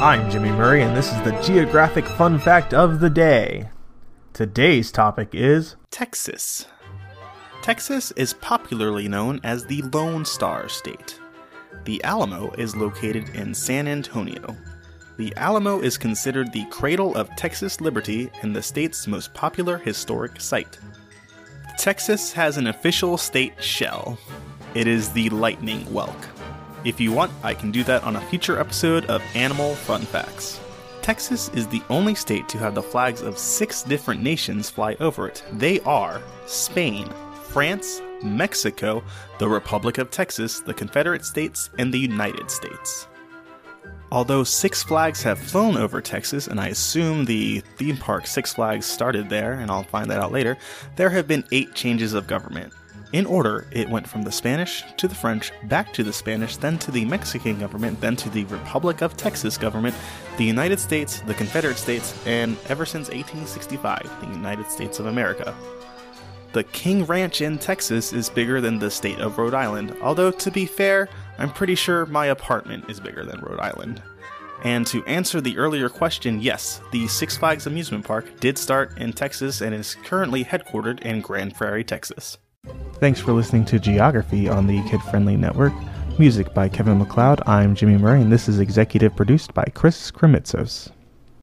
I'm Jimmy Murray, and this is the Geographic Fun Fact of the Day. Today's topic is Texas. Texas is popularly known as the Lone Star State. The Alamo is located in San Antonio. The Alamo is considered the cradle of Texas liberty and the state's most popular historic site. Texas has an official state shell. It is the lightning whelk. If you want, I can do that on a future episode of Animal Fun Facts. Texas is the only state to have the flags of six different nations fly over it. They are Spain, France, Mexico, the Republic of Texas, the Confederate States, and the United States. Although Six Flags have flown over Texas, and I assume the theme park Six Flags started there, and I'll find that out later, there have been eight changes of government. In order, it went from the Spanish to the French, back to the Spanish, then to the Mexican government, then to the Republic of Texas government, the United States, the Confederate States, and ever since 1865, the United States of America. The King Ranch in Texas is bigger than the state of Rhode Island, although to be fair, I'm pretty sure my apartment is bigger than Rhode Island. And to answer the earlier question, yes, the Six Flags amusement park did start in Texas and is currently headquartered in Grand Prairie, Texas. Thanks for listening to Geography on the Kid Friendly Network. Music by Kevin MacLeod. I'm Jimmy Murray, and this is executive produced by Chris Kremitzos.